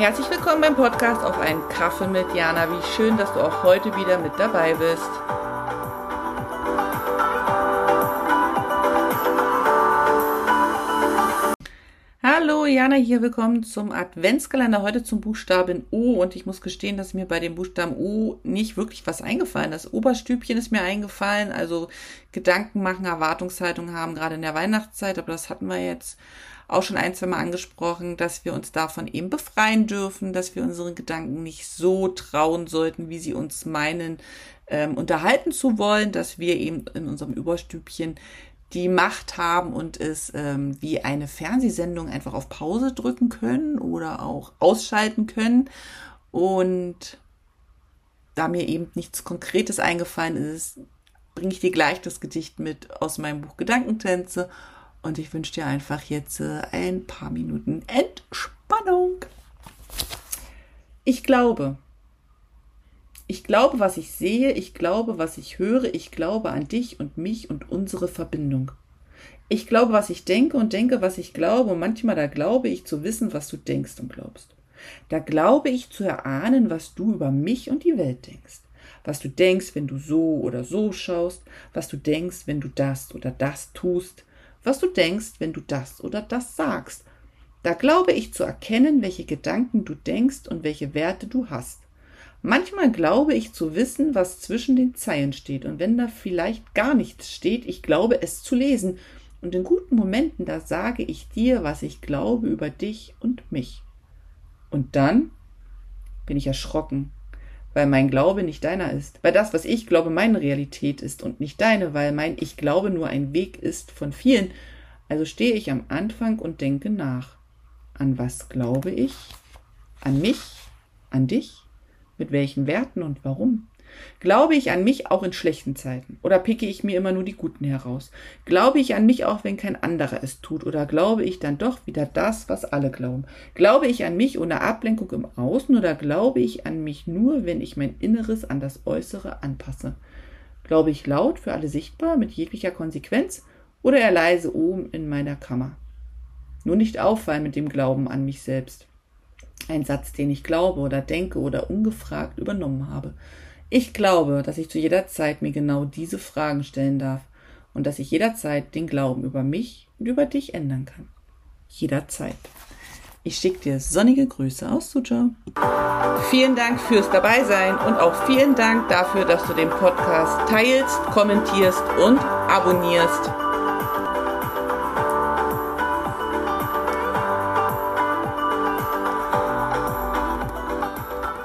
Herzlich willkommen beim Podcast auf einen Kaffee mit Jana. Wie schön, dass du auch heute wieder mit dabei bist. Hallo, Jana hier, willkommen zum Adventskalender, heute zum Buchstaben O und ich muss gestehen, dass mir bei dem Buchstaben O nicht wirklich was eingefallen ist. Das Oberstübchen ist mir eingefallen, also Gedanken machen, Erwartungshaltung haben, gerade in der Weihnachtszeit, aber das hatten wir jetzt auch schon ein, zwei Mal angesprochen, dass wir uns davon eben befreien dürfen, dass wir unseren Gedanken nicht so trauen sollten, wie sie uns meinen, ähm, unterhalten zu wollen, dass wir eben in unserem Überstübchen die Macht haben und es ähm, wie eine Fernsehsendung einfach auf Pause drücken können oder auch ausschalten können. Und da mir eben nichts Konkretes eingefallen ist, bringe ich dir gleich das Gedicht mit aus meinem Buch Gedankentänze und ich wünsche dir einfach jetzt äh, ein paar Minuten Entspannung. Ich glaube. Ich glaube, was ich sehe, ich glaube, was ich höre, ich glaube an dich und mich und unsere Verbindung. Ich glaube, was ich denke und denke, was ich glaube, und manchmal da glaube ich zu wissen, was du denkst und glaubst. Da glaube ich zu erahnen, was du über mich und die Welt denkst. Was du denkst, wenn du so oder so schaust, was du denkst, wenn du das oder das tust, was du denkst, wenn du das oder das sagst. Da glaube ich zu erkennen, welche Gedanken du denkst und welche Werte du hast. Manchmal glaube ich zu wissen, was zwischen den Zeilen steht, und wenn da vielleicht gar nichts steht, ich glaube es zu lesen, und in guten Momenten, da sage ich dir, was ich glaube über dich und mich. Und dann bin ich erschrocken, weil mein Glaube nicht deiner ist, weil das, was ich glaube, meine Realität ist und nicht deine, weil mein Ich glaube nur ein Weg ist von vielen. Also stehe ich am Anfang und denke nach. An was glaube ich? An mich? An dich? Mit welchen Werten und warum? Glaube ich an mich auch in schlechten Zeiten? Oder picke ich mir immer nur die guten heraus? Glaube ich an mich auch, wenn kein anderer es tut? Oder glaube ich dann doch wieder das, was alle glauben? Glaube ich an mich ohne Ablenkung im Außen? Oder glaube ich an mich nur, wenn ich mein Inneres an das Äußere anpasse? Glaube ich laut für alle sichtbar mit jeglicher Konsequenz? Oder eher leise oben in meiner Kammer? Nur nicht auffallen mit dem Glauben an mich selbst. Ein Satz, den ich glaube oder denke oder ungefragt übernommen habe. Ich glaube, dass ich zu jeder Zeit mir genau diese Fragen stellen darf und dass ich jederzeit den Glauben über mich und über dich ändern kann. Jederzeit. Ich schicke dir sonnige Grüße aus Suzhou. Vielen Dank fürs Dabeisein und auch vielen Dank dafür, dass du den Podcast teilst, kommentierst und abonnierst.